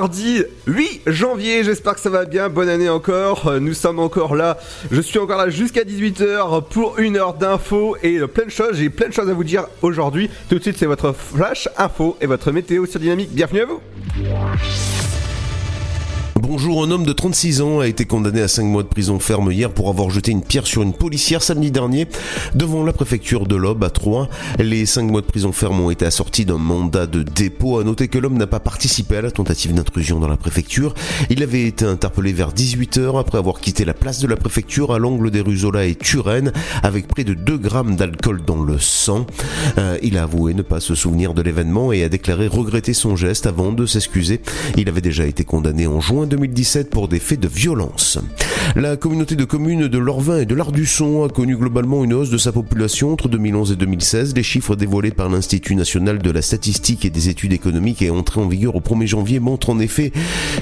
mardi 8 janvier, j'espère que ça va bien, bonne année encore, Euh, nous sommes encore là, je suis encore là jusqu'à 18h pour une heure d'infos et euh, plein de choses, j'ai plein de choses à vous dire aujourd'hui. Tout de suite c'est votre flash info et votre météo sur Dynamique, bienvenue à vous Bonjour, un homme de 36 ans a été condamné à 5 mois de prison ferme hier pour avoir jeté une pierre sur une policière samedi dernier devant la préfecture de l'Aube à Troyes. Les 5 mois de prison ferme ont été assortis d'un mandat de dépôt. À noter que l'homme n'a pas participé à la tentative d'intrusion dans la préfecture. Il avait été interpellé vers 18h après avoir quitté la place de la préfecture à l'angle des rues Zola et Turenne avec près de 2 grammes d'alcool dans le sang. Euh, il a avoué ne pas se souvenir de l'événement et a déclaré regretter son geste avant de s'excuser. Il avait déjà été condamné en juin 2017 pour des faits de violence. La communauté de communes de l'Orvin et de l'Ardusson a connu globalement une hausse de sa population entre 2011 et 2016. Les chiffres dévoilés par l'Institut national de la statistique et des études économiques et entrés en vigueur au 1er janvier montrent en effet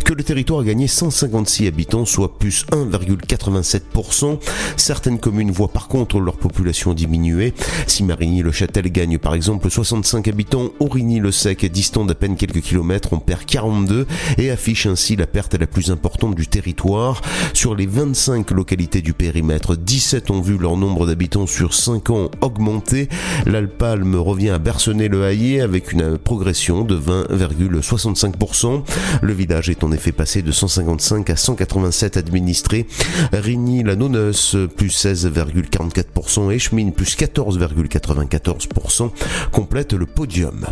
que le territoire a gagné 156 habitants, soit plus 1,87%. Certaines communes voient par contre leur population diminuer. Si Marigny-le-Châtel gagne par exemple 65 habitants, Aurigny-le-Sec, distant d'à peine quelques kilomètres, en perd 42 et affiche ainsi la perte la plus importante du territoire. Sur les 25 localités du périmètre, 17 ont vu leur nombre d'habitants sur 5 ans augmenter. L'Alpalme revient à Bercenay-le-Hayer avec une progression de 20,65%. Le village est en effet passé de 155 à 187 administrés. Rigny-la-Nonneuse plus 16,44% et Schmine plus 14,94% complète le podium.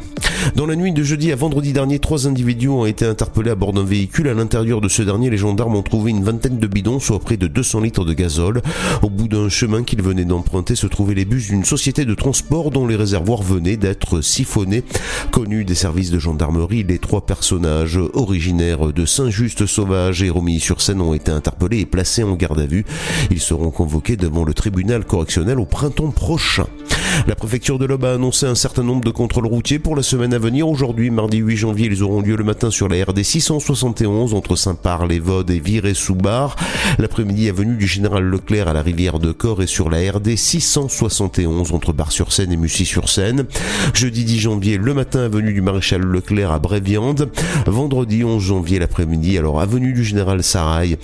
Dans la nuit de jeudi à vendredi dernier, trois individus ont été interpellés à bord d'un véhicule. À l'intérieur de ce dernier, les gendarmes ont trouvé une vingtaine de bidons, soit près de 200 litres de gazole. Au bout d'un chemin qu'ils venaient d'emprunter se trouvaient les bus d'une société de transport dont les réservoirs venaient d'être siphonnés. Connus des services de gendarmerie, les trois personnages originaires de Saint-Just-Sauvage et Romilly-sur-Seine ont été interpellés et placés en garde à vue. Ils seront convoqués devant le tribunal correctionnel au printemps prochain. La préfecture de l'Aube a annoncé un certain nombre de contrôles routiers pour la semaine à venir. Aujourd'hui, mardi 8 janvier, ils auront lieu le matin sur la RD 671 entre Saint-Par, les Vaudes et Viré-sous-Bar. L'après-midi, avenue du Général Leclerc à la rivière de Corps et sur la RD 671 entre Bar-sur-Seine et Mussy-sur-Seine. Jeudi 10 janvier, le matin, avenue du Maréchal Leclerc à Bréviande. Vendredi 11 janvier, l'après-midi, alors avenue du Général Sarail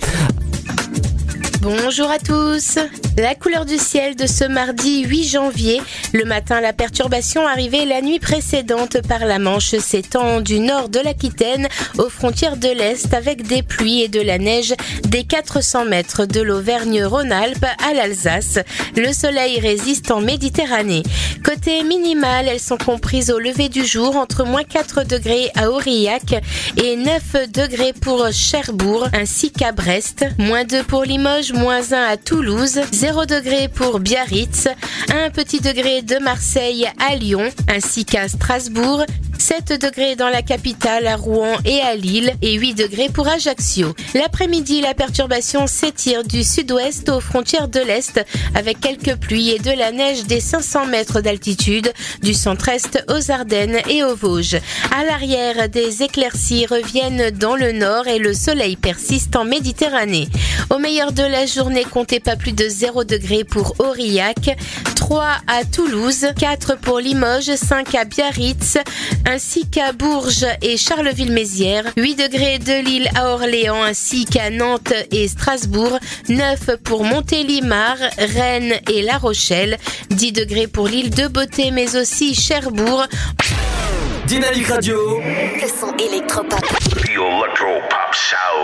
Bonjour à tous. La couleur du ciel de ce mardi 8 janvier. Le matin, la perturbation arrivait la nuit précédente par la Manche s'étend du nord de l'Aquitaine aux frontières de l'Est avec des pluies et de la neige des 400 mètres de l'Auvergne-Rhône-Alpes à l'Alsace. Le soleil résiste en Méditerranée. Côté minimal, elles sont comprises au lever du jour entre moins 4 degrés à Aurillac et 9 degrés pour Cherbourg ainsi qu'à Brest, moins 2 pour Limoges, moins 1 à Toulouse, 0 degré pour Biarritz, 1 petit degré de Marseille à Lyon, ainsi qu'à Strasbourg, 7 degrés dans la capitale à Rouen et à Lille et 8 degrés pour Ajaccio. L'après-midi, la perturbation s'étire du sud-ouest aux frontières de l'Est avec quelques pluies et de la neige des 500 mètres d'altitude du centre-est aux Ardennes et aux Vosges. À l'arrière, des éclaircies reviennent dans le nord et le soleil persiste en Méditerranée. Au meilleur de la journée, comptez pas plus de 0 degrés pour Aurillac, 3 à Toulouse, 4 pour Limoges, 5 à Biarritz, ainsi qu'à Bourges et Charleville-Mézières, 8 degrés de Lille à Orléans ainsi qu'à Nantes et Strasbourg, 9 pour Montélimar, Rennes et La Rochelle, 10 degrés pour l'île de Beauté mais aussi Cherbourg. Dynamique Radio. Le son électropop. The Electro Pop Sound.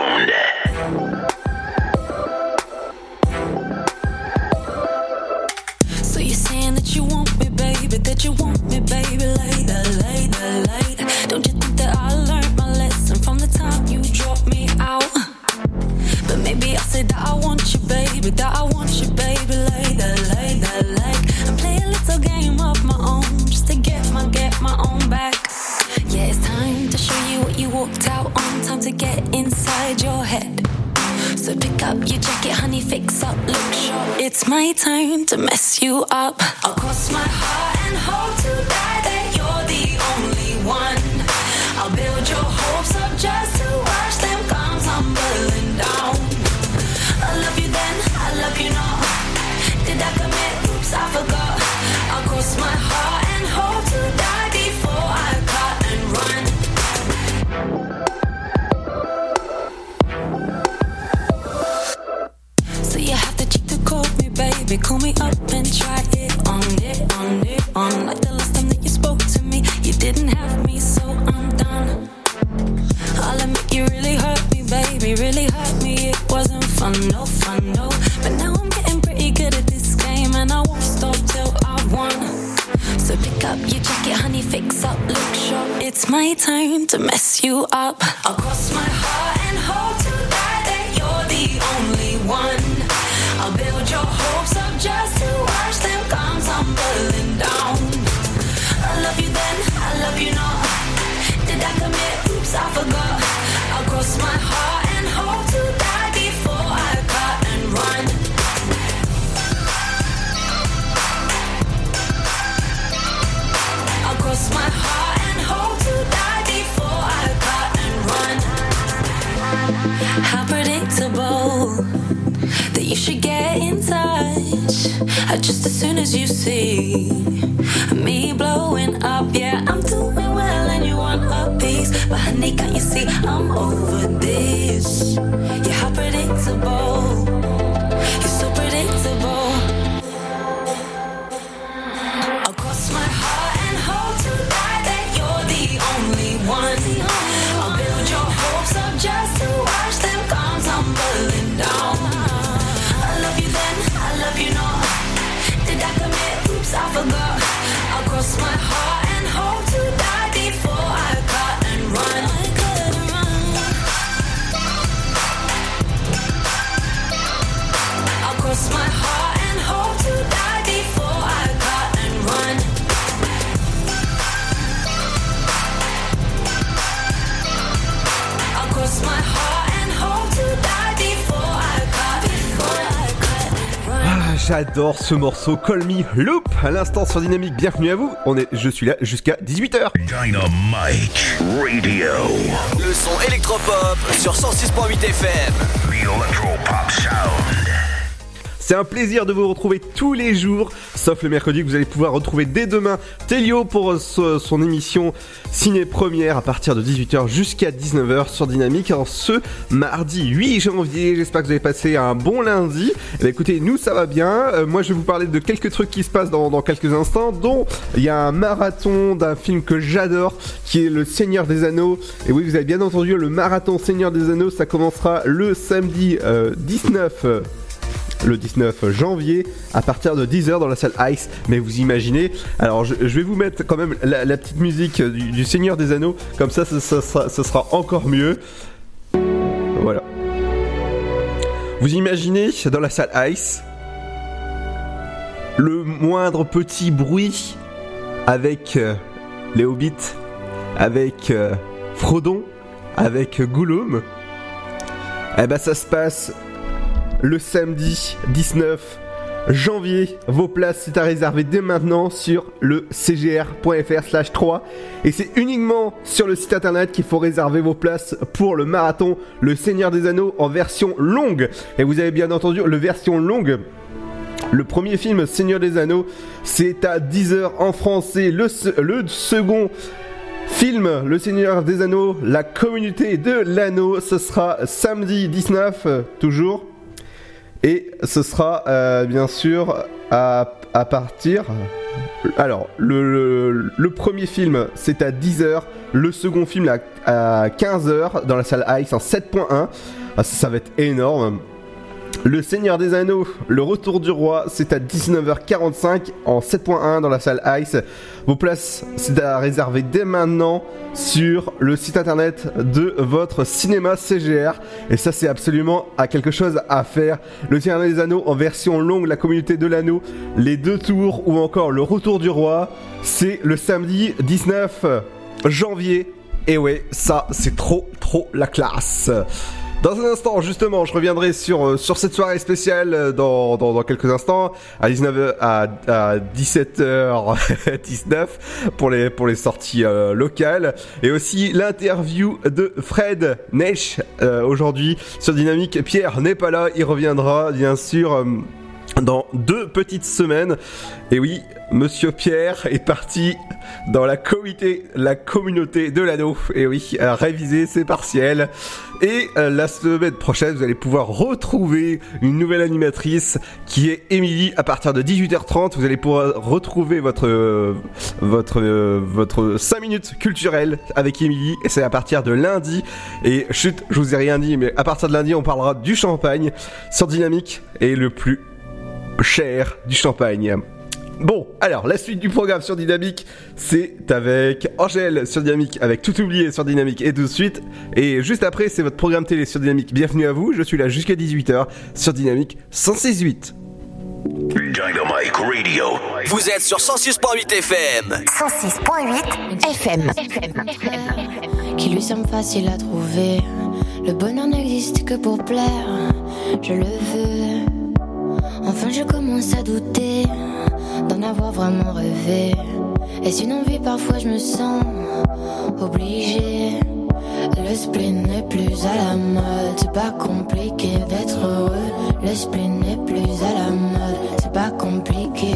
See me blowing up. Yeah, I'm doing well and you want a piece, but honey, can't you see I'm over this? J'adore ce morceau Call Me Loop à l'instant sur Dynamique. Bienvenue à vous. On est, je suis là jusqu'à 18h. Dynamite Radio. Le son électropop sur 106.8 FM. The Electro Pop Sound. C'est un plaisir de vous retrouver tous les jours, sauf le mercredi que vous allez pouvoir retrouver dès demain Telio pour ce- son émission Ciné Première à partir de 18h jusqu'à 19h sur Dynamique en ce mardi 8 janvier. J'espère que vous avez passé un bon lundi. Eh écoutez, nous ça va bien. Euh, moi je vais vous parler de quelques trucs qui se passent dans, quelques instants, dont il y a un marathon d'un film que j'adore qui est Le Seigneur des Anneaux. Et oui, vous avez bien entendu, le marathon Seigneur des Anneaux, ça commencera le samedi euh, 19 euh, le 19 janvier à partir de 10h dans la salle Ice. Mais vous imaginez, alors je, vais vous mettre quand même la, petite musique du, Seigneur des Anneaux, comme ça, ça, ça sera, ça sera encore mieux. Voilà. Vous imaginez dans la salle Ice le moindre petit bruit avec euh, les hobbits, avec euh, Frodon, avec Gollum. Eh ben ça se passe le samedi 19 janvier. Vos places, c'est à réserver dès maintenant sur le cgr.fr slash 3. Et c'est uniquement sur le site internet qu'il faut réserver vos places pour le marathon Le Seigneur des Anneaux en version longue. Et vous avez bien entendu le version longue. Le premier film Seigneur des Anneaux, c'est à 10h en français. Le, le second film Le Seigneur des Anneaux, la communauté de l'anneau, ce sera samedi 19, euh, toujours. Et ce sera euh, bien sûr à, partir. Alors, le, premier film c'est à 10h, le second film à, à 15h dans la salle Ice en 7.1. Ah, ça va être énorme. Le Seigneur des Anneaux, le retour du roi, c'est à 19h45 en 7.1 dans la salle Ice. Vos places, c'est à réserver dès maintenant sur le site internet de votre cinéma CGR. Et ça, c'est absolument à quelque chose à faire. Le Seigneur des Anneaux en version longue, la communauté de l'anneau, les deux tours ou encore le retour du roi, c'est le samedi 19 janvier. Et ouais, ça, c'est trop, trop la classe. Dans un instant, justement, je reviendrai sur, euh, sur cette soirée spéciale euh, dans, dans, quelques instants, à 19h, à, à 17h19 pour les, pour les sorties euh, locales. Et aussi l'interview de Fred Nesch euh, aujourd'hui sur Dynamique. Pierre n'est pas là, il reviendra bien sûr. Dans deux petites semaines. Et oui, Monsieur Pierre est parti dans la comité, la communauté de l'anneau. Et oui, à réviser ses partiels. Et euh, la semaine prochaine, vous allez pouvoir retrouver une nouvelle animatrice qui est Émilie à partir de 18h30. Vous allez pouvoir retrouver votre euh, votre euh, votre 5 minutes culturelles avec Émilie et c'est à partir de lundi. Et chut, je vous ai rien dit, mais à partir de lundi, on parlera du champagne sur Dynamique et le plus cher du champagne. Bon, alors la suite du programme sur Dynamique, c'est avec Angèle sur Dynamique, avec Tout oublié sur Dynamique et tout de suite. Et juste après, c'est votre programme télé sur Dynamique. Bienvenue à vous, je suis là jusqu'à 18h sur Dynamique 106.8. Dynamite Radio. Vous êtes sur 106.8 FM. 106.8 FM. qui lui semble facile à trouver. Le bonheur n'existe que pour plaire, je le veux. Enfin, je commence à douter d'en avoir vraiment rêvé. Est-ce une envie Parfois, je me sens obligée. Le spleen n'est plus à la mode, c'est pas compliqué d'être heureux. Le spleen n'est plus à la mode, c'est pas compliqué.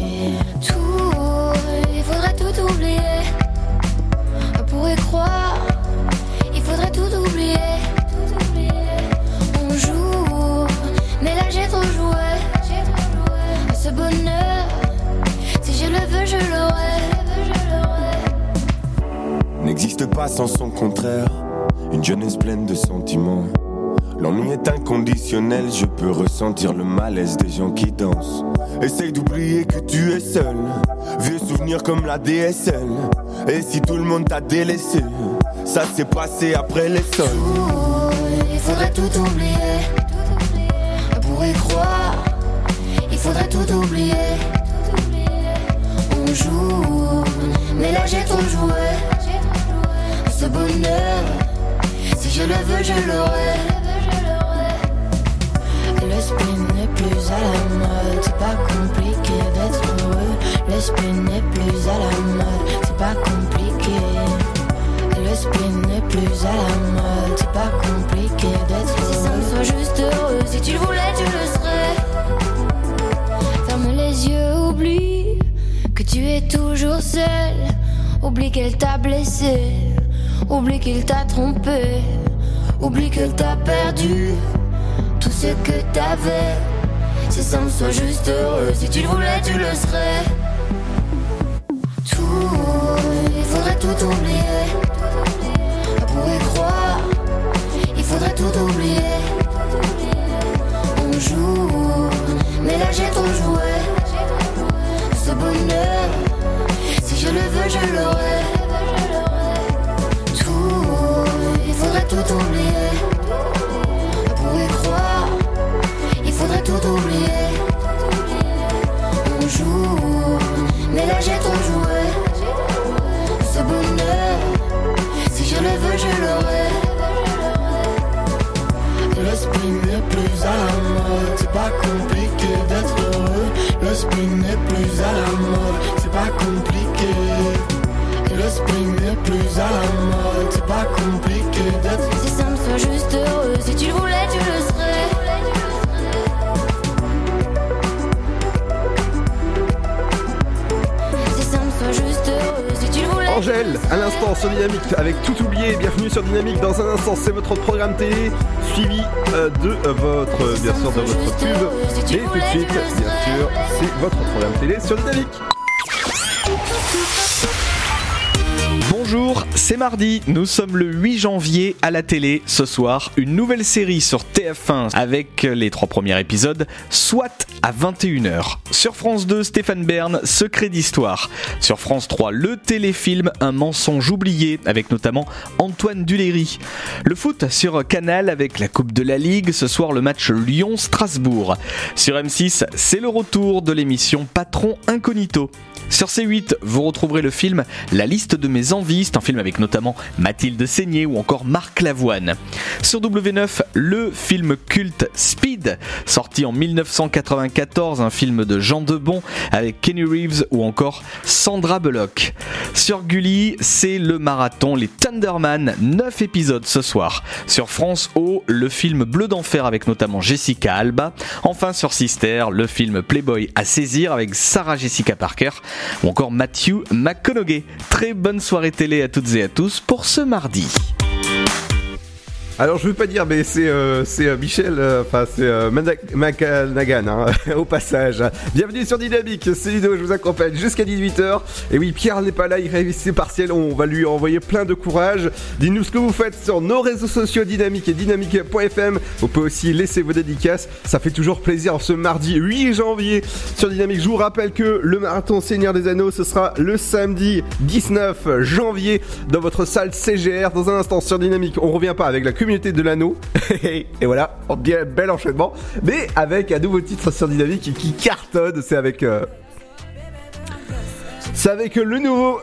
Tout, il faudrait tout oublier. On pourrait croire, il faudrait tout oublier. On joue, mais là j'ai trop joué. Ce bonheur, si je le veux, je l'aurai. n'existe pas sans son contraire. Une jeunesse pleine de sentiments. L'ennui est inconditionnel, je peux ressentir le malaise des gens qui dansent. Essaye d'oublier que tu es seul. Vieux souvenirs comme la DSL. Et si tout le monde t'a délaissé, ça s'est passé après les sols. Il faudrait tout oublier. Pour y croire, faudrait tout oublier. On joue, mais là j'ai trop joué. Ce bonheur, si je le veux, je l'aurai. Le spleen n'est plus à la mode, c'est pas compliqué d'être heureux. Le spin n'est plus à la mode, c'est pas compliqué. Le spin n'est plus à la mode, c'est pas compliqué d'être heureux. Si ça me soit juste heureux, si tu le voulais, tu le serais. Oublie que tu es toujours seul. Oublie qu'elle t'a blessé, oublie qu'il t'a trompé, oublie qu'elle t'a perdu tout ce que t'avais. Si ça me soit juste heureux, si tu le voulais, tu le serais. Tout, il faudrait tout oublier. On pourrait croire, il faudrait tout oublier. On joue, mais là j'ai trop joué. Bonheur, si je le veux, je l'aurai. Tout, il faudrait tout oublier. On pourrait croire, il faudrait tout oublier. On mais là j'ai trop joué. Ce bonheur, si je le veux, je l'aurai. Le spin n'est plus à la c'est pas compliqué d'être heureux. Le spin n'est plus à la mode, c'est pas compliqué. Le spin n'est plus à la mode, c'est pas compliqué d'être Si ça me soit juste sur Dynamique avec tout oublié. Bienvenue sur Dynamique. Dans un instant, c'est votre programme télé suivi euh, de euh, votre, euh, bien sûr, de votre pub. Et tout de suite, bien sûr, c'est votre programme télé sur Dynamique. Bonjour, c'est mardi, nous sommes le 8 janvier à la télé. Ce soir, une nouvelle série sur TF1 avec les trois premiers épisodes, soit à 21h. Sur France 2, Stéphane Bern, Secret d'histoire. Sur France 3, le téléfilm Un mensonge oublié avec notamment Antoine Duléry. Le foot sur Canal avec la Coupe de la Ligue, ce soir le match Lyon-Strasbourg. Sur M6, c'est le retour de l'émission Patron Incognito. Sur C8, vous retrouverez le film La liste de mes envies, c'est un film avec notamment Mathilde Seigné ou encore Marc Lavoine. Sur W9, le film culte Speed, sorti en 1994, un film de Jean Debon avec Kenny Reeves ou encore Sandra Bullock. Sur Gulli, c'est le marathon Les Thunderman, 9 épisodes ce soir. Sur France O, le film Bleu d'enfer avec notamment Jessica Alba. Enfin sur Sister, le film Playboy à saisir avec Sarah Jessica Parker ou encore Matthew McConaughey. Très bonne soirée télé à toutes et à tous pour ce mardi. Alors je veux pas dire, mais c'est euh, c'est euh, Michel, euh, enfin c'est euh, Manak- Macanagan, hein, au passage. Bienvenue sur Dynamique, c'est Ludo, je vous accompagne jusqu'à 18h. Et oui, Pierre n'est pas là, il révise ses partiels, on va lui envoyer plein de courage. Dites-nous ce que vous faites sur nos réseaux sociaux Dynamique et dynamique.fm. Vous pouvez aussi laisser vos dédicaces, ça fait toujours plaisir ce mardi 8 janvier sur Dynamique. Je vous rappelle que le marathon Seigneur des Anneaux, ce sera le samedi 19 janvier dans votre salle CGR. Dans un instant sur Dynamique, on revient pas avec la de l'anneau. et voilà, bien bel enchaînement. Mais avec un nouveau titre sur Dynamique qui, qui cartonne, c'est avec... euh, C'est avec le nouveau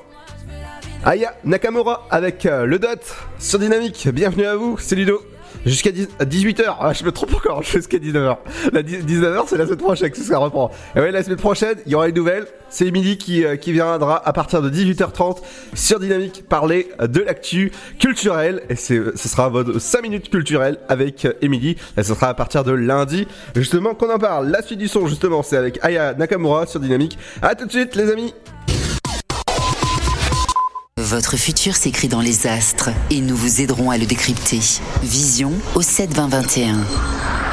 Aya Nakamura avec euh, le dot sur Dynamique. Bienvenue à vous, c'est Ludo. Jusqu'à 18h, ah, je me trompe encore, jusqu'à 19h. La 19h, c'est la semaine prochaine que ça reprend. Et ouais, la semaine prochaine, il y aura une nouvelle. C'est Emily qui, euh, qui viendra à partir de 18h30 sur Dynamique parler de l'actu culturelle. Et c'est, ce sera votre 5 minutes culturelles avec euh, Emily. Et ce sera à partir de lundi, justement, qu'on en parle. La suite du son, justement, c'est avec Aya Nakamura sur Dynamique. À tout de suite, les amis. Votre futur s'écrit dans les astres et nous vous aiderons à le décrypter. Vision au 7 20 21.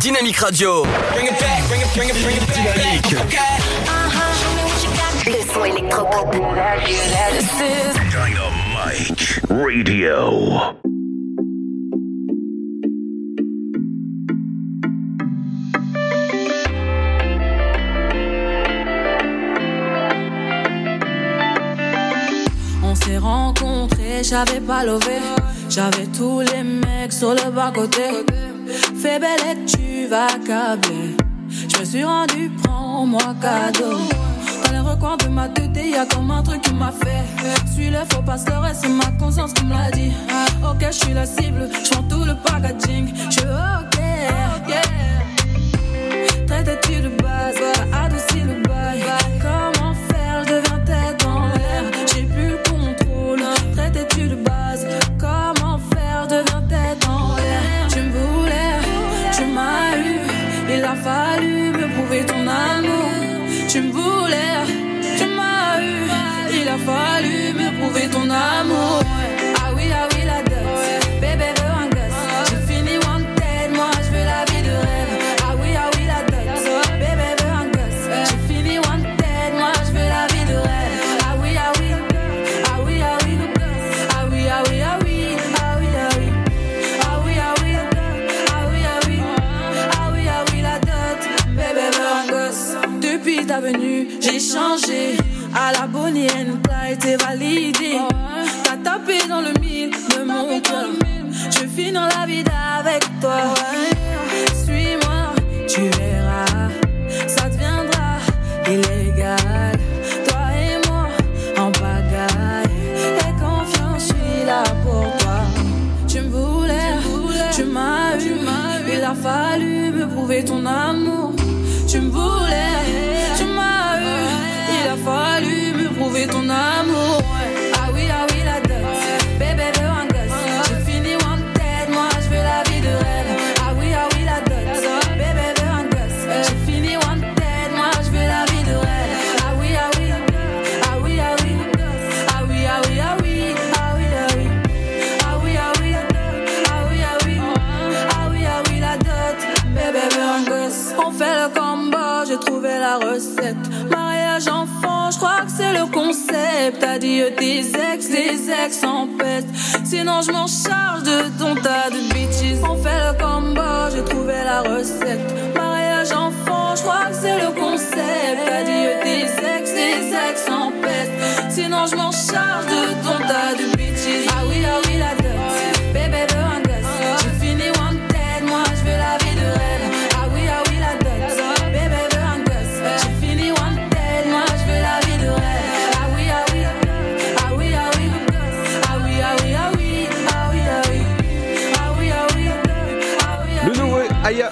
Dynamique Radio. Dynamique. Le son électropop. Dynamite Radio. On s'est rencontrés, j'avais pas levé. J'avais tous les mecs sur le bas côté. Fais belle et tu vas câbler. Je me suis rendu, prends-moi cadeau. Dans les recoins de ma tête, y a comme un truc qui m'a fait. Suis le faux pasteur et c'est ma conscience qui me l'a dit. Ok, je suis la cible, je tout le packaging. Je ok, ok. Traite-tu de base, Ah oui, ah oui, la dot. Bébé veut un gosse. J'ai fini wanted, moi je veux la vie de rêve. Ah oui, ah oui, la dot. Bébé veut un gosse. J'ai fini wanted, moi je veux la vie de rêve. Ah oui, ah oui. Ah oui, ah oui. Ah oui, ah oui, ah oui. Ah oui, ah oui. Ah oui, ah oui. Ah oui, ah oui. Ah oui, ah oui, la dot. Bébé gosse. Depuis ta venue, j'ai changé. À la and Clyde, t'es validé. T'as tapé dans le mille de mon cœur. Je vis dans la vie avec toi. Suis-moi, tu verras. Ça deviendra illégal. Toi et moi en pagaille. Et confiance, je suis là pour toi. Tu me voulais, tu m'as eu. Il a fallu me prouver ton amour. Tu me voulais, tu m'as eu. Il a fallu me prouver ton amour. Concept. Adieu tes ex, des ex en peste. Sinon, je m'en charge de ton tas de bitches. On fait le combo, j'ai trouvé la recette. Mariage enfant, je crois que c'est le concept. Adieu tes ex, des ex en peste. Sinon, je m'en charge de ton tas de bitches. Ah oui, ah oui,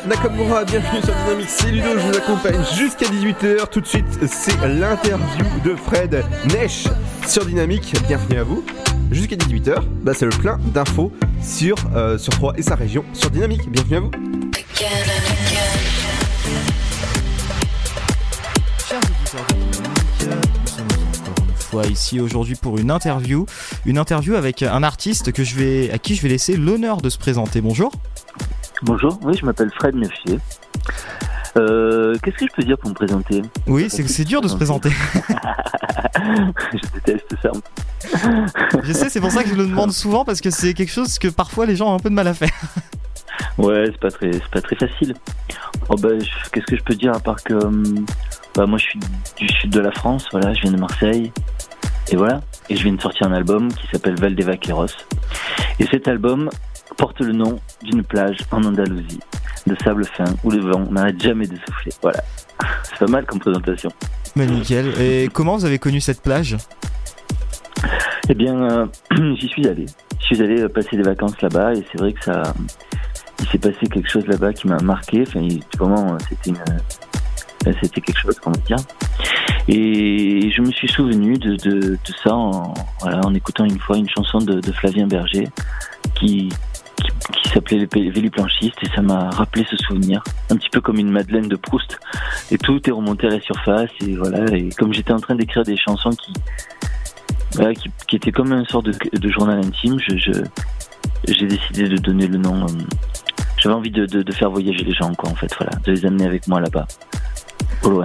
Nakamura, bienvenue sur Dynamique, c'est Ludo, je vous accompagne jusqu'à 18h. Tout de suite, c'est l'interview de Fred Nesh sur Dynamique. Bienvenue à vous. Jusqu'à 18h, bah, c'est le plein d'infos sur, euh, sur 3 et sa région sur Dynamique. Bienvenue à vous. ici aujourd'hui pour une interview, une interview avec un artiste que je vais, à qui je vais laisser l'honneur de se présenter. Bonjour. Bonjour, oui, je m'appelle Fred Nefier. Euh, Qu'est-ce que je peux dire pour me présenter? Oui, c'est dur de se présenter. Je déteste ça. je sais, c'est pour ça que je le demande souvent parce que c'est quelque chose que parfois les gens ont un peu de mal à faire. Ouais, c'est pas très, pas très facile. Oh je- qu'est-ce que je peux dire à part que, hum, bah moi je suis du sud de la France, voilà, je viens de Marseille, et voilà, et je viens de sortir un album qui s'appelle Val des Vaqueros. Et cet album porte le nom d'une plage en Andalousie, de sable fin, où le vent n'arrête jamais de souffler. Voilà, c'est pas mal comme présentation. Mais nickel. Et comment vous avez connu cette plage? Eh bien, euh, j'y suis allé. Je suis allé euh, passer des vacances là-bas et c'est vrai que ça, il s'est passé quelque chose là-bas qui m'a marqué. Enfin, vraiment, euh, c'était une, c'était quelque chose, comment dire. Et je me suis souvenu de, de, de ça en, voilà, en écoutant une fois une chanson de, de Flavien Berger qui, qui, s'appelait Les Véliplanchistes et ça m'a rappelé ce souvenir, un petit peu comme une Madeleine de Proust. Et tout est remonté à la surface et voilà. Et comme j'étais en train d'écrire des chansons qui, qui, étaient comme une sorte de, journal intime, je, je- j'ai décidé de donner le nom. euh, J'avais envie de, de, faire voyager les gens, quoi, en fait, voilà, de les amener avec moi là-bas, loin.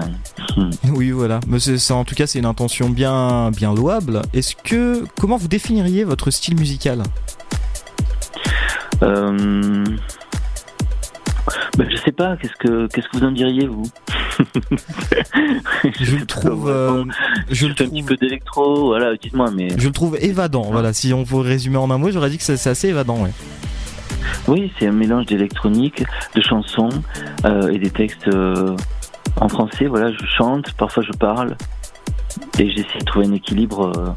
Hmm. Oui, voilà. Mais c'est- en tout cas, c'est une intention bien, bien louable. Est-ce que, comment vous définiriez votre style musical? Euh... Ben, je sais pas, qu'est-ce que qu'est-ce que vous en diriez vous Je le trouve, euh, je un petit peu d'électro, voilà, dites-moi, mais Je le trouve évadant. Voilà. Si on veut résumer en un mot, j'aurais dit que c'est, assez évadant. Ouais. oui, c'est un mélange d'électronique, de chansons euh, et des textes euh, en français. Voilà, je chante, parfois je parle et j'essaie de trouver un équilibre.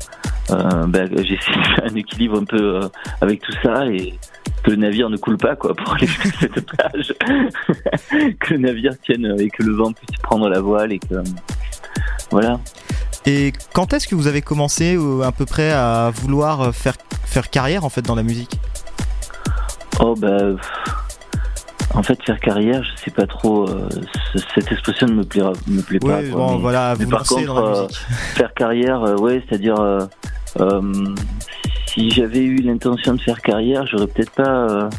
ben, j'essaie de faire un équilibre un peu avec tout ça et que le navire ne coule pas quoi pour aller jusqu'à cette plage, que le navire tienne et que le vent puisse prendre la voile et que voilà. Et quand est-ce que vous avez commencé euh, à peu près à vouloir euh, faire, faire carrière en fait dans la musique? Oh bah en fait faire carrière, je sais pas trop. euh, ce- cette expression ne me plaira, me plaît pas. Oui, quoi, bon, mais- voilà, mais vous par contre, dans la euh, musique. faire carrière, euh, ouais, c'est-à-dire si j'avais eu l'intention de faire carrière, j'aurais peut-être pas euh,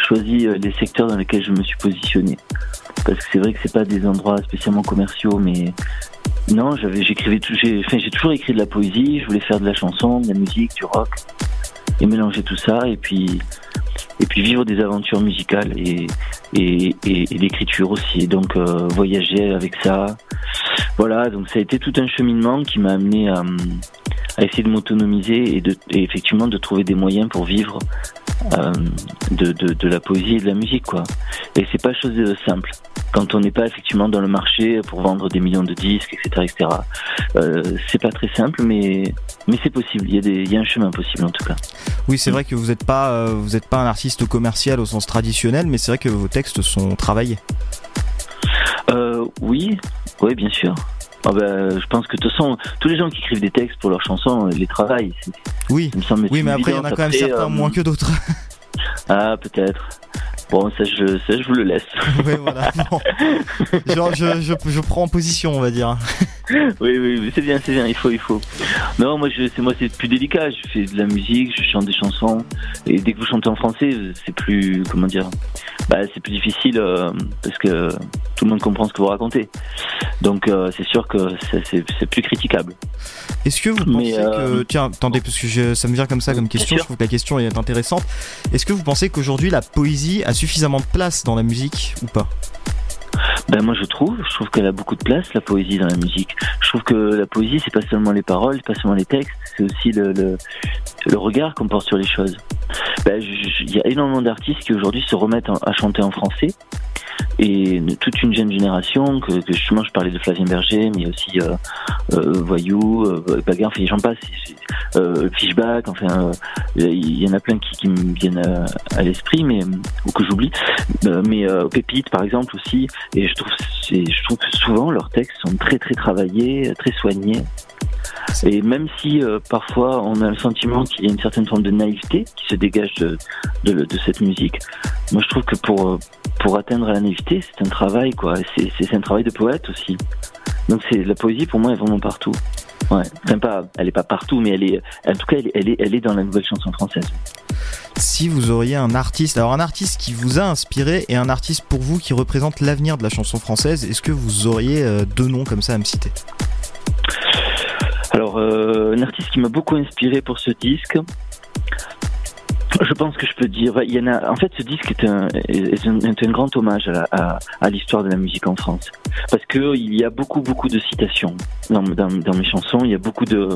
choisi euh, les secteurs dans lesquels je me suis positionné. Parce que c'est vrai que c'est pas des endroits spécialement commerciaux, mais non, j'avais, j'écrivais, j'ai toujours écrit de la poésie. Je voulais faire de la chanson, de la musique, du rock, et mélanger tout ça, et puis et puis vivre des aventures musicales et et, et, et aussi. Et donc euh, voyager avec ça. Voilà, donc ça a été tout un cheminement qui m'a amené à, essayer de m'autonomiser et, effectivement de trouver des moyens pour vivre euh, de, de, la poésie et de la musique, quoi. Et c'est pas chose de simple. Quand on n'est pas effectivement dans le marché pour vendre des millions de disques, etc., etc. Euh, c'est pas très simple, mais mais c'est possible. Il y a y a un chemin possible en tout cas. Oui, c'est vrai que vous n'êtes pas, euh, vous pas un artiste commercial au sens traditionnel, mais c'est vrai que vos textes sont travaillés. Euh, oui, oui, bien sûr. Ah bah, je pense que de toute façon, tous les gens qui écrivent des textes pour leurs chansons, ils les travaillent. Oui, ça me semble oui, mais après il y en a quand même Après, certains euh, moins que d'autres. Ah, peut-être. Bon, ça je, ça, je vous le laisse. oui, voilà. bon. Genre, je, je, je prends position, on va dire. Oui, oui, c'est bien, c'est bien, il faut, il faut. Non, moi, c'est moi, c'est plus délicat. Je fais de la musique, je chante des chansons, et dès que vous chantez en français, c'est plus, comment dire, bah, c'est plus difficile euh, parce que tout le monde comprend ce que vous racontez. Donc, euh, c'est sûr que c'est, plus critiquable. Est-ce que vous Mais, pensez euh, que. Tiens, attendez, parce que je- ça me vient comme ça comme question, je trouve que la question est intéressante. Est-ce que vous pensez qu'aujourd'hui la poésie a suffisamment de place dans la musique ou pas? Ben moi je trouve, je trouve qu'elle a beaucoup de place la poésie dans la musique. Je trouve que la poésie c'est pas seulement les paroles, c'est pas seulement les textes, c'est aussi le, regard qu'on porte sur les choses. Ben, il y a énormément d'artistes qui aujourd'hui se remettent en- à chanter en français et toute une jeune génération que, justement je parlais de Flavien Berger mais aussi euh, euh, Voyou, euh, enfin j'en passe, euh, Fishback, enfin euh, il y en a plein qui, me viennent à, à l'esprit mais ou que j'oublie, mais Pépite par exemple aussi et je trouve je trouve que souvent leurs textes sont très très travaillés, très soignés. Et même si euh, parfois on a le sentiment qu'il y a une certaine forme de naïveté qui se dégage de, cette musique, moi je trouve que pour, euh, pour atteindre la naïveté, c'est un travail, quoi. C'est, un travail de poète aussi. Donc la poésie pour moi est vraiment partout. Ouais. Enfin, pas, elle est pas partout, mais elle est, en tout cas, elle, est- elle est, elle est dans la nouvelle chanson française. Si vous auriez un artiste, alors un artiste qui vous a inspiré et un artiste pour vous qui représente l'avenir de la chanson française, est-ce que vous auriez euh, deux noms comme ça à me citer? Alors, euh, un artiste qui m'a beaucoup inspiré pour ce disque, Je pense que je peux dire. Il y en a. En fait, ce disque est un, est un, est un grand hommage à, à, à l'histoire de la musique en France, parce que il y a beaucoup, beaucoup de citations dans, dans, dans mes chansons. Il y a beaucoup de.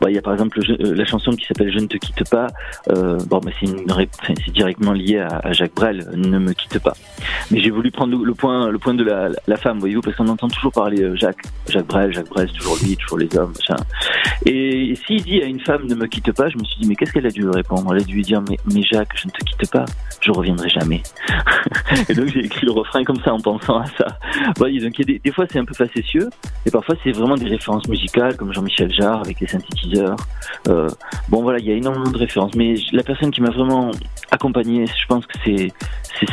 bah, il y a par exemple Je- euh, la chanson qui s'appelle Je ne te quitte pas. Euh, bon, bah, c'est directement lié à, à Jacques Brel. Ne me quitte pas. Mais j'ai voulu prendre le, le point, le point de la, la femme, voyez-vous, parce qu'on entend toujours parler euh, Jacques, Jacques Brel, Jacques Brel, c'est toujours lui, toujours les hommes, machin. Et s'il dit à une femme ne me quitte pas, je me suis dit mais qu'est-ce qu'elle a dû répondre? Elle a dû lui dire mais, mais Jacques, je ne te quitte pas, je reviendrai jamais. et donc j'ai écrit le refrain comme ça en pensant à ça. Voyez, donc des, fois c'est un peu facétieux, et parfois c'est vraiment des références musicales comme Jean-Michel Jarre avec les synthétiseurs. Euh, bon voilà, il y a énormément de références, mais la personne qui m'a vraiment accompagné, je pense que c'est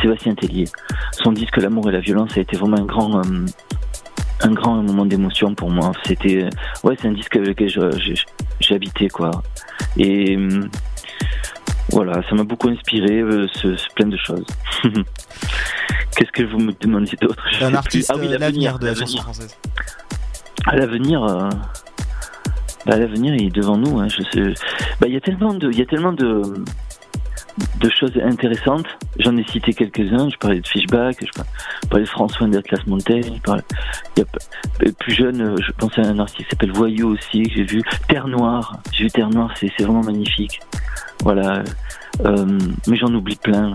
Sébastien Tellier. Son disque L'amour et la violence a été vraiment un grand euh, un grand moment d'émotion pour moi. C'était ouais, c'est un disque avec lequel habité quoi. Et hum, voilà, ça m'a beaucoup inspiré, euh, ce, ce plein de choses. Qu'est-ce que vous me demandiez d'autre? Un artiste, Ah oui, euh, l'avenir de la chanson française. À l'avenir, euh, bah, l'avenir il est devant nous. Hein, je sais. Bah, il y a tellement de, il y a tellement de, de choses intéressantes. J'en ai cité quelques-uns. Je parlais de Fishback, je par- je parlais de François d'Atlas Montaigne. je parlais- p- plus jeune, euh, je pensais à un artiste qui s'appelle Voyou aussi que j'ai vu. Terre Noire. J'ai vu Terre Noire, c'est vraiment magnifique. Voilà. Euh, mais j'en oublie plein.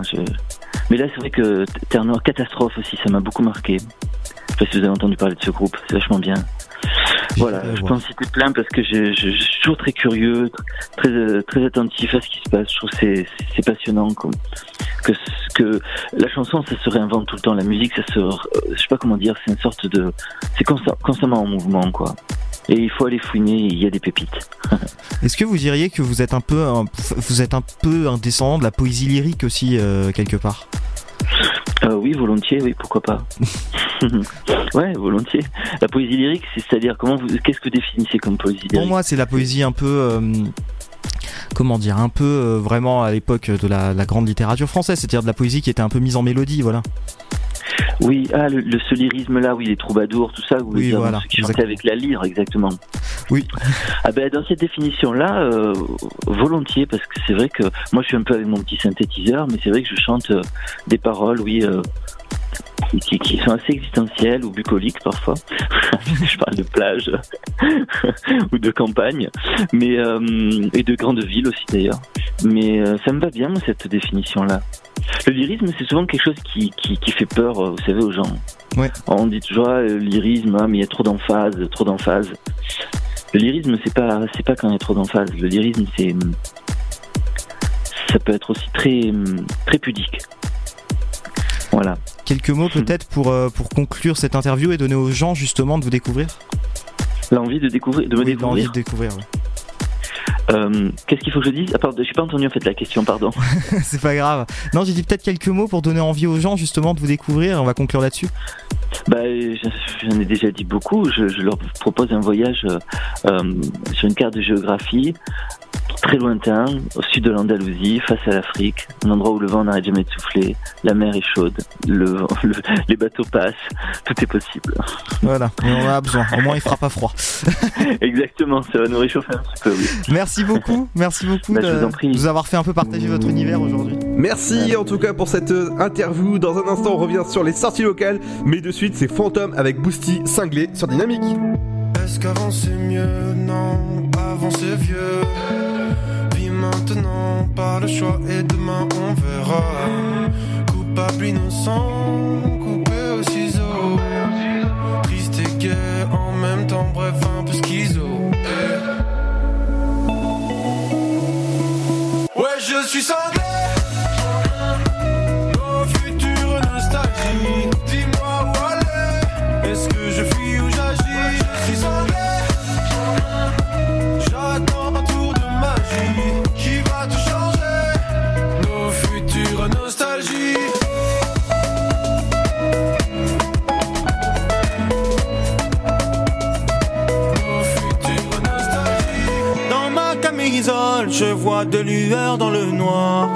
Mais là, c'est vrai que Terre Noire, Catastrophe aussi, ça m'a beaucoup marqué. Je sais pas si vous avez entendu parler de ce groupe, c'est vachement bien. Voilà, je en citer plein parce que je, je- je suis toujours très curieux, très euh, très attentif à ce qui se passe. Je trouve c'est c'est passionnant comme que que la chanson ça se réinvente tout le temps, la musique ça se euh, je sais pas comment dire, c'est une sorte de c'est constamment en mouvement quoi. Et il faut aller fouiner, il y a des pépites. Est-ce que vous diriez que vous êtes un peu un, vous êtes un peu un descendant de la poésie lyrique aussi euh, quelque part? Euh, oui, volontiers, oui, pourquoi pas. ouais, volontiers. La poésie lyrique, c'est- c'est-à-dire comment vous qu'est-ce que vous définissez comme poésie lyrique Pour moi, c'est la poésie un peu. euh, comment dire Un peu euh, vraiment à l'époque de la, la grande littérature française, c'est-à-dire de la poésie qui était un peu mise en mélodie, voilà. Oui, ah, le, le ce lyrisme-là, oui, les troubadours, tout ça, vous Oui, dire, voilà, ceux qui chantaient avec la lyre, exactement. Oui. Ah ben, dans cette définition-là, euh, volontiers, parce que c'est vrai que moi, je suis un peu avec mon petit synthétiseur, mais c'est vrai que je chante euh, des paroles, oui, euh, qui, qui sont assez existentielles ou bucoliques parfois. je parle de plage ou de campagne, mais euh, et de grandes villes aussi d'ailleurs. Mais euh, ça me va bien cette définition-là. Le lyrisme, c'est souvent quelque chose qui, qui, qui fait peur, euh, vous savez, aux gens. Ouais. On dit toujours ah, le lyrisme, ah, mais il y a trop d'emphase, trop d'emphase. Le lyrisme, c'est pas, c'est pas quand il y a trop d'emphase. Le lyrisme, c'est, ça peut être aussi très, très pudique. Voilà. Quelques mots peut-être pour, euh, pour conclure cette interview et donner aux gens justement de vous découvrir L'envie de découvrir, de me Oui, l'envie découvrir. de découvrir, ouais. Euh, Qu'est-ce qu'il faut que je dise? Ah, pardon, Je n'ai pas entendu en fait la question, pardon. c'est pas grave. Non, j'ai dit peut-être quelques mots pour donner envie aux gens justement de vous découvrir. On va conclure là-dessus. Bah, je- j'en ai déjà dit beaucoup. Je, je leur propose un voyage euh, sur une carte de géographie très lointain, au sud de l'Andalousie, face à l'Afrique, un endroit où le vent n'arrête jamais de souffler, la mer est chaude, le, vent- le- les bateaux passent, tout est possible. Voilà, et on en a besoin. Au moins, il fera pas froid. Exactement, ça va nous réchauffer un petit peu. Oui. Merci beaucoup, merci beaucoup Bah, je de vous en prie. nous avoir fait un peu partager votre univers aujourd'hui. Merci en tout cas pour cette euh, interview. Dans un instant, on revient sur les sorties locales. Mais de suite, c'est Fantôme avec Boosty cinglé sur Dynamique. Est-ce qu'avant c'est mieux? Non, avant c'est vieux. Maintenant, pas le choix et demain on verra. Coupable, innocent, coupé au ciseau. Triste et gai en même temps, bref, un peu schizo. Eh. Ouais, je suis cinglé. Je vois des lueurs dans le noir.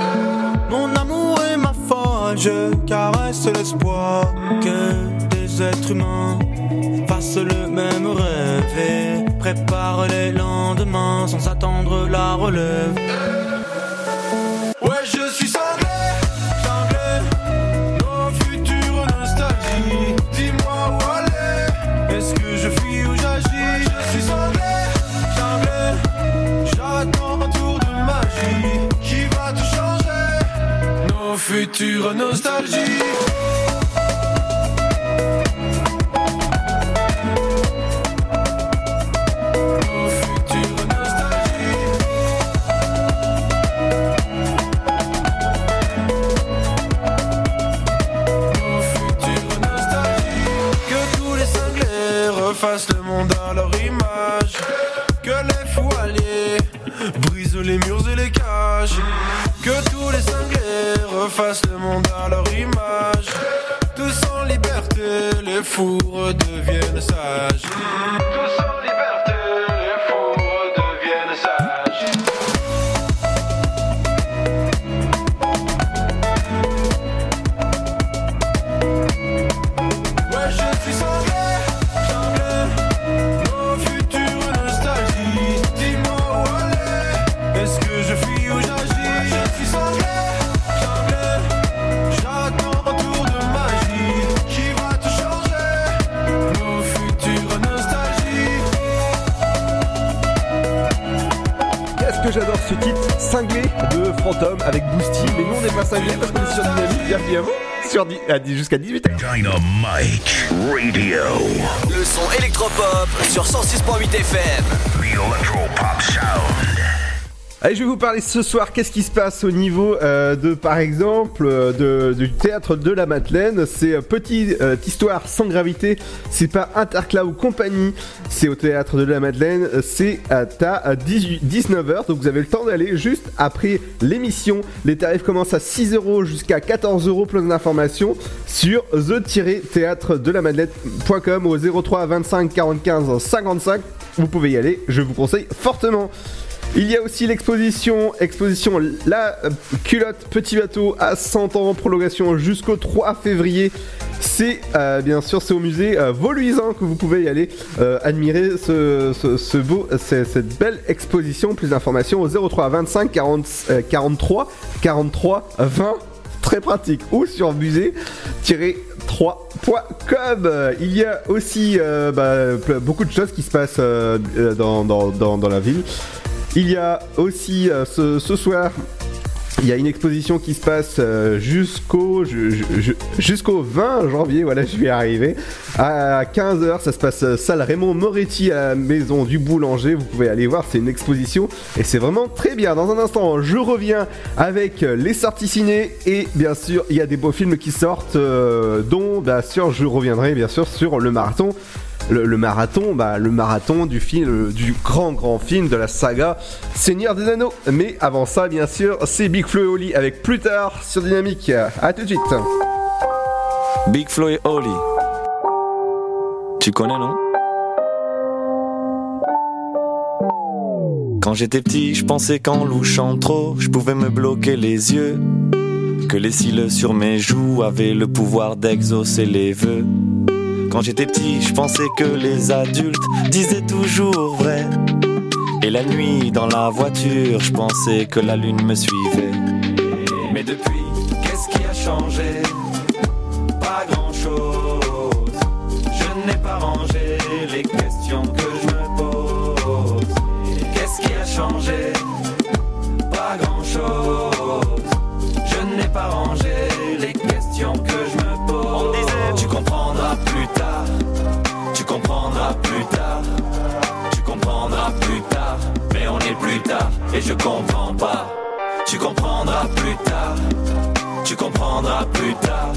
Mon amour est ma folle, je caresse l'espoir que des êtres humains fassent le même rêve et préparent les lendemains sans attendre la relève. Les cinglés refassent le monde à leur image. Que les alliés brisent les murs et les cages. Que tous les cinglés refassent les fous redeviennent sages. Cinglé de Phantom avec Boosty. Mais nous on n'est pas cinglé parce qu'on est sur Dynamique. Bienvenue à vous. Sur di- à di- jusqu'à 18h. Dynamite Radio. Le son électropop sur 106.8 FM. The Electro Pop Sound. Allez, je vais vous parler ce soir. Qu'est-ce qui se passe au niveau euh, de, par exemple, euh, du théâtre de la Madeleine C'est euh, petite histoire sans gravité. C'est pas Intercloud Compagnie. C'est au théâtre de la Madeleine. C'est à, à 19h. Donc vous avez le temps d'aller juste après l'émission. Les tarifs commencent à 6 euros jusqu'à 14 euros. Plein d'informations sur the-théâtre de la Madeleine.com au 03 25 45 55. Vous pouvez y aller. Je vous conseille fortement. Il y a aussi l'exposition, exposition La culotte petit bateau à 100 ans, prolongation jusqu'au 3 février. C'est euh, bien sûr c'est au musée euh, que vous pouvez y aller euh, admirer cette belle exposition. Plus d'informations au 03 25 40, euh, 43 43 20 très pratique ou sur musée-3.com. Il y a aussi euh, bah, beaucoup de choses qui se passent dans la ville. Il y a aussi euh, ce, soir. Il y a une exposition qui se passe euh, jusqu'au ju- ju- ju- jusqu'au 20 janvier, voilà, je vais arriver. À 15h, ça se passe euh, salle Raymond Moretti à la maison du boulanger. Vous pouvez aller voir, c'est une exposition et c'est vraiment très bien. Dans un instant, je reviens avec les sorties ciné et bien sûr, il y a des beaux films qui sortent, dont bien sûr, je reviendrai bien sûr sur le marathon le, marathon, bah, le marathon du film, du grand grand film de la saga Seigneur des Anneaux. Mais avant ça, bien sûr, c'est Big Flo et Oli avec plus tard sur Dynamique. À tout de suite. Big Flo et Oli. Tu connais, non? Quand j'étais petit, je pensais qu'en louchant trop, je pouvais me bloquer les yeux. Que les cils sur mes joues avaient le pouvoir d'exaucer les vœux. Quand j'étais petit, je pensais que les adultes disaient toujours vrai. Et la nuit, dans la voiture, je pensais que la lune me suivait. Mais depuis, et je comprends pas. Tu comprendras plus tard. Tu comprendras plus tard.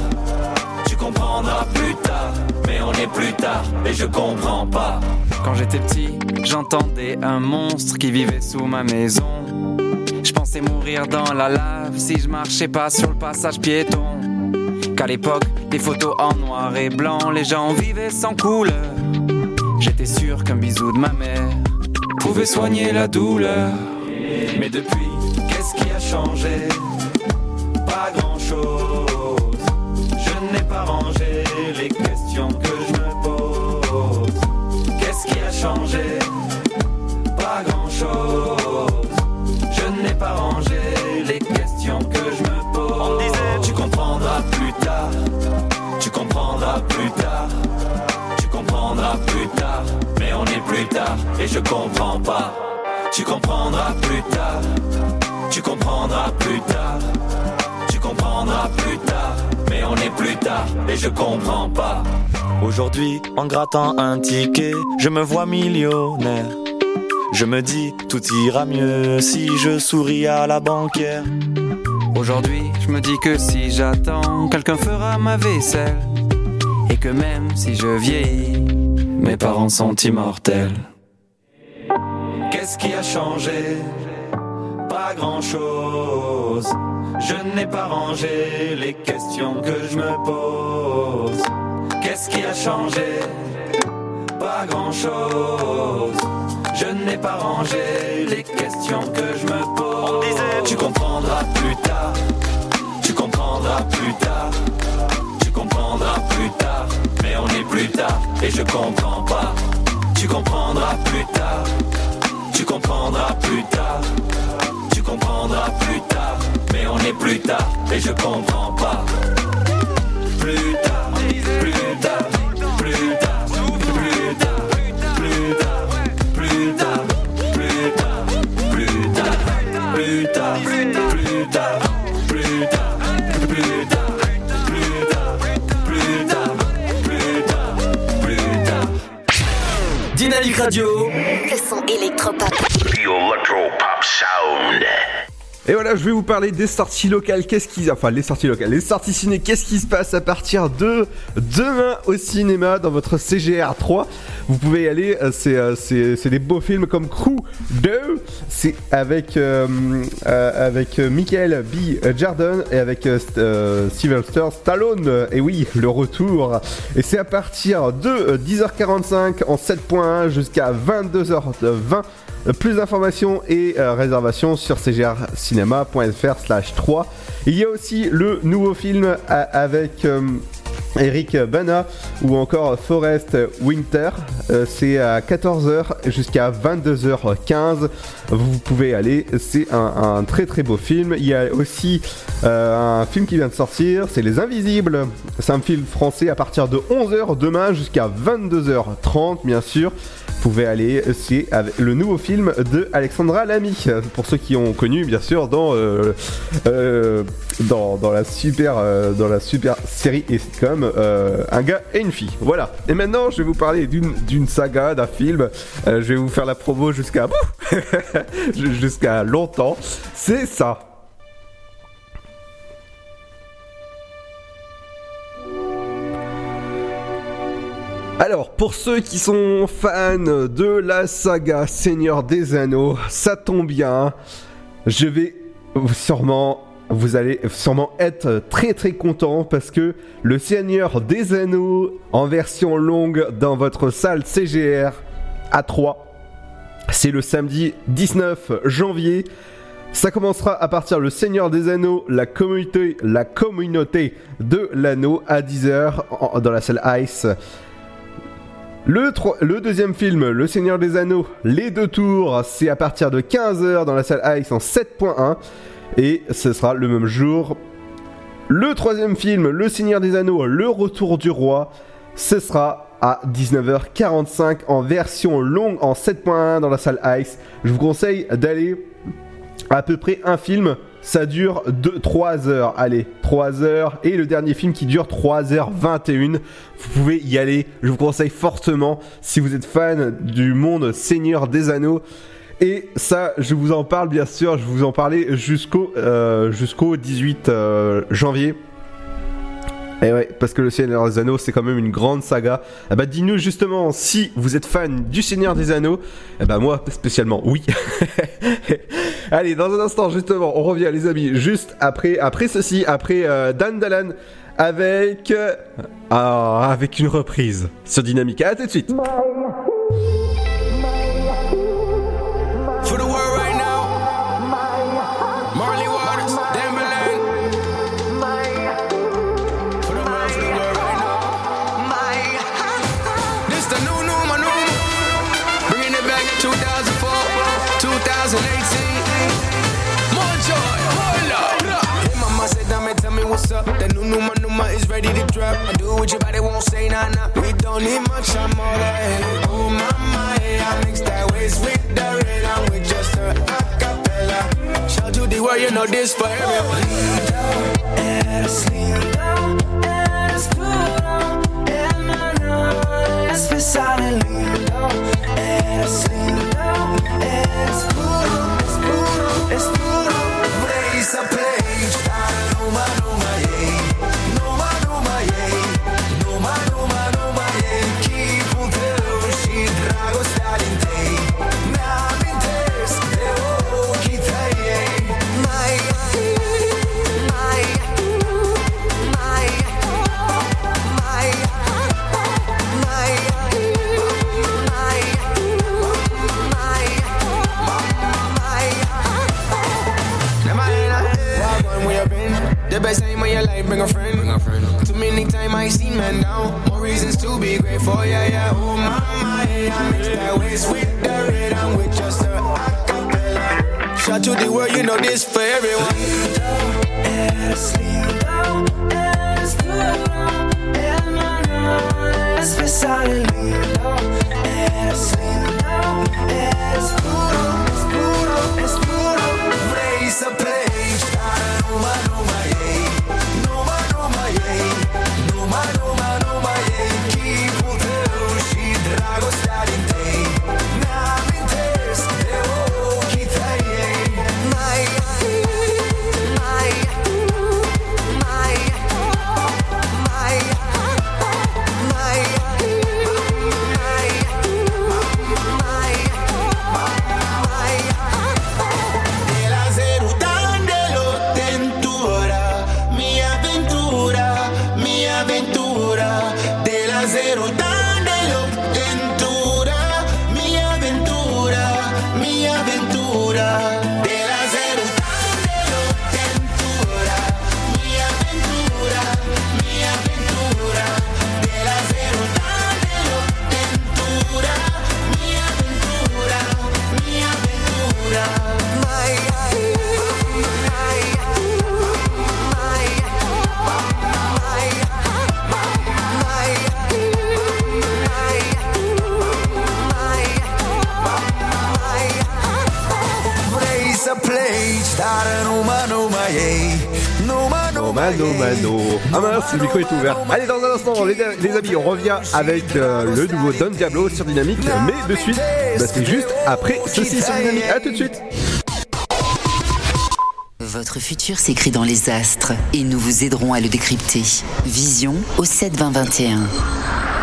Tu comprendras plus tard. Mais on est plus tard et je comprends pas. Quand j'étais petit, j'entendais un monstre qui vivait sous ma maison. Je pensais mourir dans la lave si je marchais pas sur le passage piéton. Qu'à l'époque, les photos en noir et blanc, les gens vivaient sans couleur. J'étais sûr qu'un bisou de ma mère pouvait soigner la douleur. Mais depuis, qu'est-ce qui a changé? Pas grand-chose. Plus tard et je comprends pas. Tu comprendras plus tard. Tu comprendras plus tard. Tu Tu comprendras plus tard, mais on est plus tard et je comprends pas. Aujourd'hui, en grattant un ticket, je me vois millionnaire. Je me dis, tout ira mieux si je souris à la banquière. Aujourd'hui, je me dis que si j'attends, quelqu'un fera ma vaisselle. Et que même si je vieillis, mes parents sont immortels. Qu'est-ce qui a changé? Pas grand chose. Je n'ai pas rangé les questions que je me pose. Qu'est-ce qui a changé? Pas grand chose. Je n'ai pas rangé les questions que je me pose. Tu comprendras plus tard. Tu comprendras plus tard. Comprendras plus tard. Mais on est plus tard et je comprends pas. Tu comprendras plus tard. Tu comprendras plus tard. Tu comprendras plus tard. Mais on est plus tard et je comprends pas. Plus tard, plus tard, Radio. Le son électropop. The Electro Pop Sound. Et voilà, je vais vous parler des sorties locales. Qu'est-ce qui, enfin les sorties locales, les sorties ciné. Qu'est-ce qui se passe à partir de demain au cinéma dans votre CGR 3 Vous pouvez y aller. euh, C'est euh, c'est des beaux films comme Crew 2. C'est avec euh, euh, avec Michael B. Jordan et avec euh, St- Sylvester Stallone. Et oui, le retour. Et c'est à partir de euh, 10h45 en 7.1 jusqu'à 22h20. Euh, Plus d'informations et euh, réservations sur cgrcinéma.fr slash 3. Il y a aussi le nouveau film a- avec euh, Eric Bana ou encore Forest Winter. Euh, c'est à 14h jusqu'à 22h15. Vous pouvez aller, c'est un, très très beau film. Il y a aussi euh, un film qui vient de sortir, c'est Les Invisibles. C'est un film français à partir de 11h demain jusqu'à 22h30 bien sûr. Vous pouvez aller, c'est le nouveau film de Alexandra Lamy. Pour ceux qui ont connu bien sûr dans euh, la super série et euh, un gars et une fille. Voilà. Et maintenant, je vais vous parler d'une saga, d'un film. Euh, je vais vous faire la promo jusqu'à jusqu'à longtemps. C'est ça. Alors, pour ceux qui sont fans de la saga Seigneur des Anneaux, ça tombe bien. Je vais sûrement, vous allez sûrement être très très content parce que le Seigneur des Anneaux en version longue dans votre salle CGR à 3, c'est le samedi 19 janvier. Ça commencera à partir le Seigneur des Anneaux, la communauté, de l'anneau à 10h en- dans la salle Ice. Le, le deuxième film, Le Seigneur des Anneaux, Les Deux Tours, c'est à partir de 15h dans la salle Ice en 7.1 et ce sera le même jour. Le troisième film, Le Seigneur des Anneaux, Le Retour du Roi, ce sera à 19h45 en version longue en 7.1 dans la salle Ice. Je vous conseille d'aller à peu près un film, ça dure 3 heures. Allez, 3 heures. Et le dernier film qui dure 3h21. Vous pouvez y aller. Je vous conseille fortement si vous êtes fan du monde Seigneur des Anneaux. Et ça, je vous en parle bien sûr. Je vous en parler jusqu'au euh, jusqu'au 18 euh, janvier. Et ouais, parce que le Seigneur des Anneaux, c'est quand même une grande saga. Ah bah dis-nous justement si vous êtes fan du Seigneur des Anneaux. Eh bah moi spécialement, oui. Allez, dans un instant justement, on revient les amis, juste après, après ceci, après euh, Dan Dalan avec euh, ah, avec une reprise sur Dynamica. À tout de suite. Ready to drop. I do what your body won't say, nah, nah. We don't need much, I'm all that. Oh, mama, hey, I mix that waist with the. I'm with just a acapella. Shout to the world, you know this for everyone. Es Mince, le micro est ouvert. Allez, dans un instant, les, amis, on revient avec euh, le nouveau Don Diablo sur Dynamique. Mais de suite, bah, c'est juste après ceci sur Dynamique. A tout de suite. Votre futur s'écrit dans les astres et nous vous aiderons à le décrypter. Vision au 7 20 21.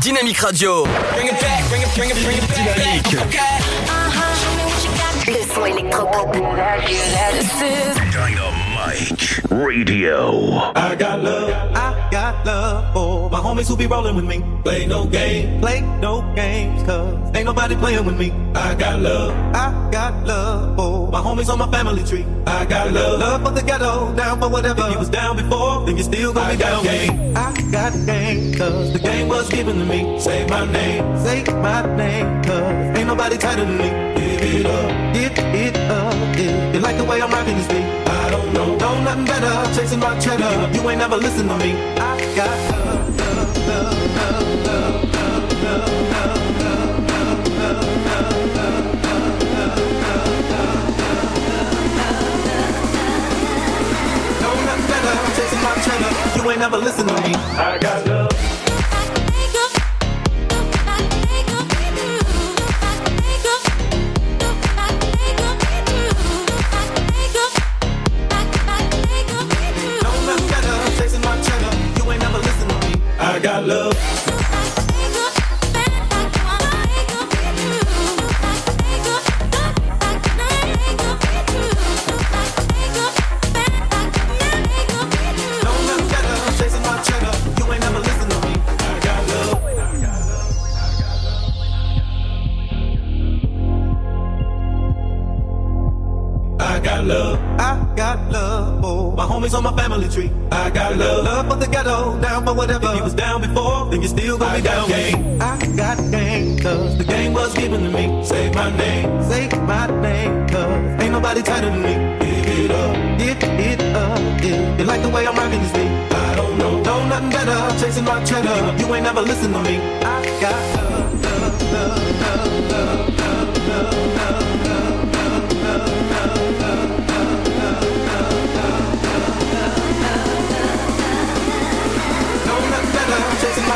Dynamique Radio. Dynamique. Le son électropop. Radio. I got love, I got love for my homies who be rolling with me. Play no game, play no games, cause ain't nobody playing with me. I got love, I got love for my homies on my family tree. I got love, love for the ghetto, down for whatever. If you was down before, then you still gonna be down. Game. I got game, cause the game was given to me. Say my name, say my name, cause ain't nobody tighter than me. Give it up, give it up, if you like the way I'm rocking this beat no, no, nothing better. Chasing my cheddar. You ain't never listen to me. I got love, love, love, love, love, love, love, love. Chasing my cheddar, you ain't never listen to me. I got love. Got love. family tree. I got love, love for the ghetto, down for whatever. If you was down before, then you still gonna I be down. Gang. I got gang, cause the game was given to me. Say my name, say my name, cause ain't nobody tighter than me. Give it up, give it up, yeah. You like the way I'm rocking this beat? I don't know, know nothing better. Chasing my cheddar, you ain't never listen to me. I got love, love, love, love, love, love, love.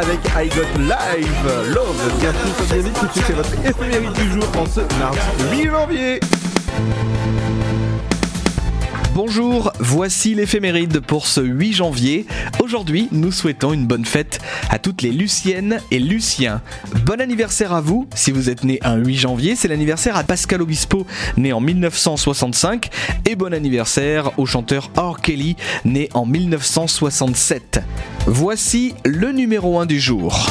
Avec I Got Live. Love, bienvenue sur Dynamique, tout de suite c'est votre éphéméride du jour en ce mardi 8 janvier. Bonjour, voici l'éphéméride pour ce 8 janvier. Aujourd'hui, nous souhaitons une bonne fête à toutes les Luciennes et Luciens. Bon anniversaire à vous, si vous êtes né un 8 janvier, c'est l'anniversaire à Pascal Obispo, né en 1965, et bon anniversaire au chanteur Or Kelly, né en 1967. Voici le numéro 1 du jour.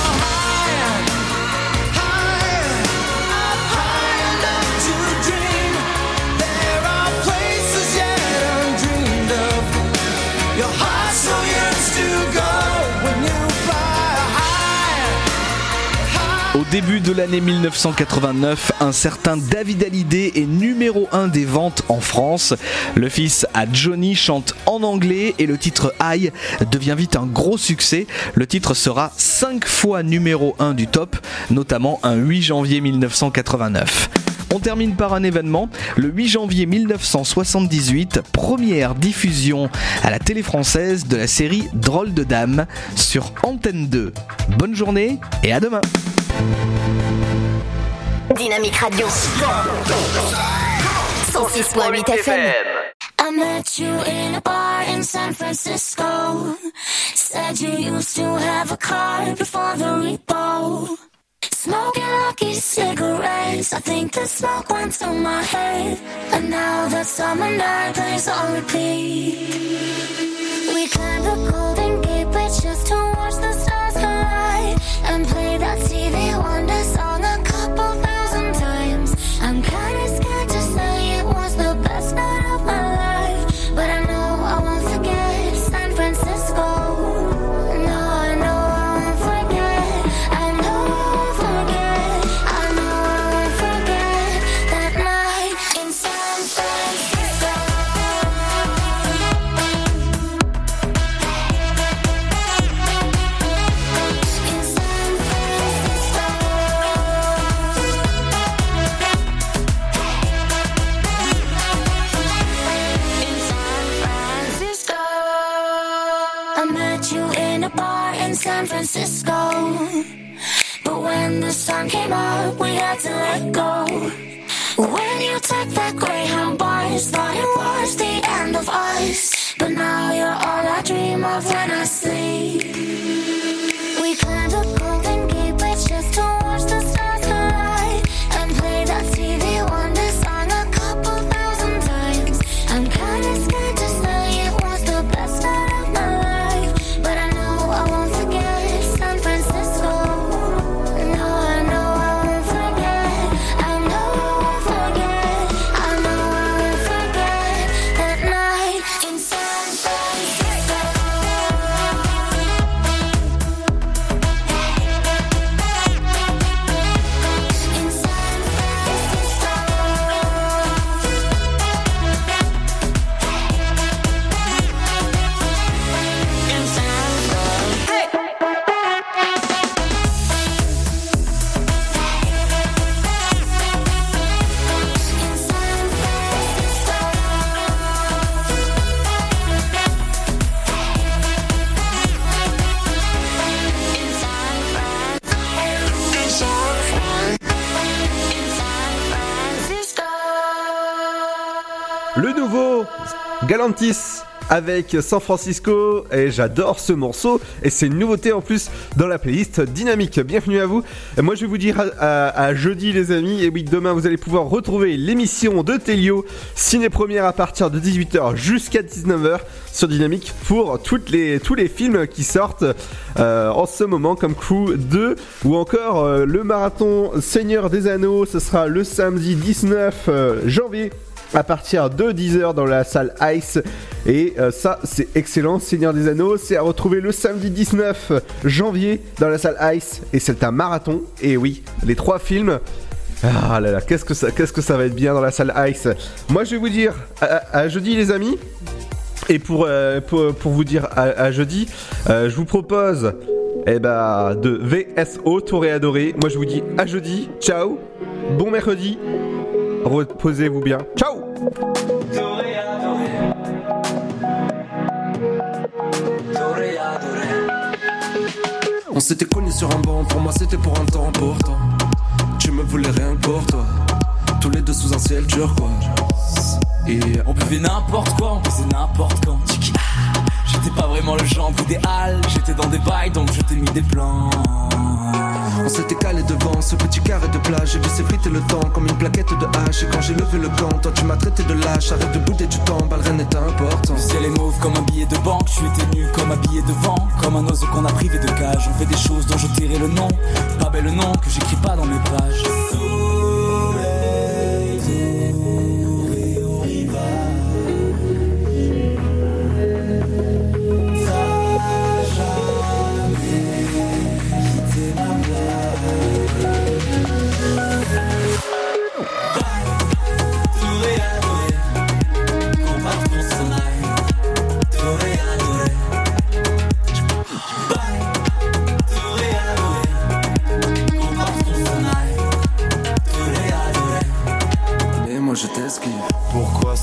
Au début de l'année 1989, un certain David Hallyday est numéro 1 des ventes en France. Le fils à Johnny chante en anglais et le titre High devient vite un gros succès. Le titre sera 5 fois numéro 1 du top, notamment un 8 janvier 1989. On termine par un événement. Le 8 janvier 1978, première diffusion à la télé française de la série Drôle de Dame sur Antenne 2. Bonne journée et à demain. Dynamique Radio. 106.8 FM. I met you in a bar in San Francisco. Said you used to have a car before the repo. Smoking lucky cigarettes. I think the smoke went to my head. And now that summer night plays on repeat. We climbed the Golden Gate Bridge just to watch the stars collide. And play that TV Wonder song a couple times. Sun came up, we had to let go. When you took that Greyhound bus, thought it was the end of us. But now you're all I dream of when I sleep. Avec San Francisco et j'adore ce morceau et c'est une nouveauté en plus dans la playlist dynamique. Bienvenue à vous. Moi je vais vous dire à, jeudi les amis et oui demain vous allez pouvoir retrouver l'émission de Telio ciné première à partir de 18h jusqu'à 19h sur Dynamique pour les, tous les films qui sortent euh, en ce moment comme Crew 2 ou encore euh, le marathon Seigneur des Anneaux ce sera le samedi 19 euh, janvier à partir de 10h dans la salle Ice. Et euh, ça, c'est excellent. Seigneur des Anneaux, c'est à retrouver le samedi 19 janvier dans la salle Ice. Et c'est un marathon. Et oui, les trois films. Ah là là, qu'est-ce que ça, va être bien dans la salle Ice. Moi, je vais vous dire à, jeudi, les amis. Et pour, euh, vous dire à, jeudi, euh, je vous propose eh ben, de VSO Toréadoré. Moi, je vous dis à jeudi. Ciao. Bon mercredi. Reposez-vous bien. Ciao. On s'était connus sur un banc, pour moi c'était pour un temps pourtant. Tu me voulais rien pour toi. Tous les deux sous un ciel turquoise. Et On buvait n'importe quoi, on faisait n'importe quand. Ah, J'étais pas vraiment le genre idéal, j'étais dans des bails donc je t'ai mis des plans. On s'était calé devant ce petit carré de plage. J'ai vu s'effriter le temps comme une plaquette de hache. Et quand j'ai levé le camp, toi tu m'as traité de lâche. Arrête de bouder du temps, rien n'est important. Le ciel est mauve comme un billet de banque, je étais nu comme un billet de vent, comme un oiseau qu'on a privé de cage. On fait des choses dont je tairai le nom, pas bel nom que j'écris pas dans mes pages.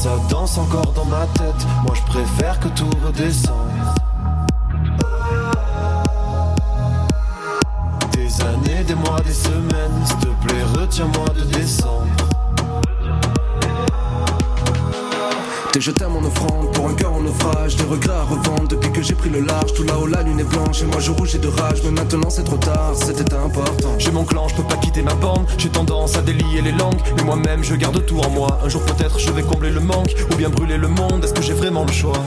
Ça danse encore dans ma tête Moi je préfère que tout redescende. Des années, des mois, des semaines. S'il te plaît, retiens-moi de décembre. T'es jeté à mon offrande pour un cœur en naufrage. Des regrets à revendre depuis que j'ai pris le large. Tout là-haut la lune est blanche et moi je rougis de rage. Mais maintenant c'est trop tard, c'était important. J'ai mon clan, je peux pas quitter ma bande. J'ai tendance à délier les langues Mais moi-même je garde tout en moi. Un jour peut-être je vais combler le manque Ou bien brûler le monde, est-ce que j'ai vraiment le choix?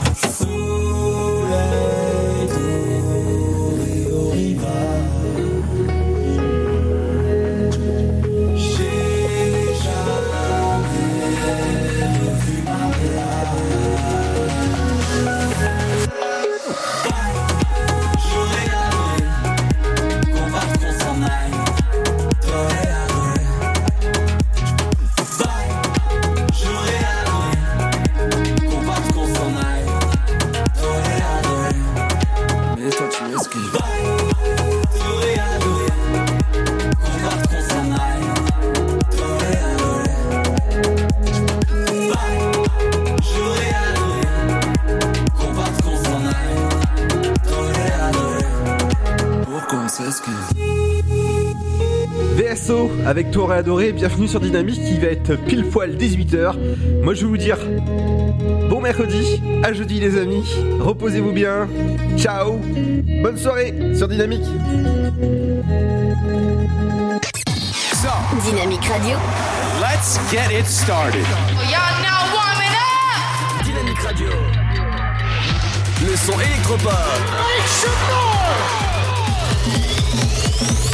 Avec Touré Adoré, bienvenue sur Dynamique qui va être pile poil 18h. Moi je vais vous dire bon mercredi, à jeudi les amis, reposez-vous bien, ciao, bonne soirée sur Dynamique. Dynamique Radio. Let's get it started. Y'all now warming up! Dynamique Radio. Le son électropop. Dynamique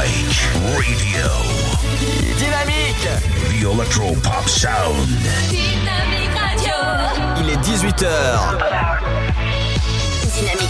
Radio. Dynamique. The Electro Pop Sound. Dynamique Radio! Il est 18h. Dynamique